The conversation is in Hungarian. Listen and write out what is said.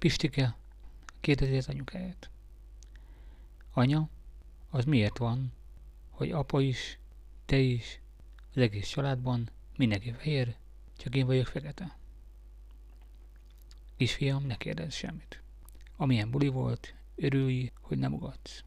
Pistike kérdezi az anyukáját. Anya, az miért van, hogy apa is, te is, az egész családban mindenki fehér, csak én vagyok fekete. Kisfiam, ne kérdezz semmit. Amilyen buli volt, örülj, hogy nem ugatsz.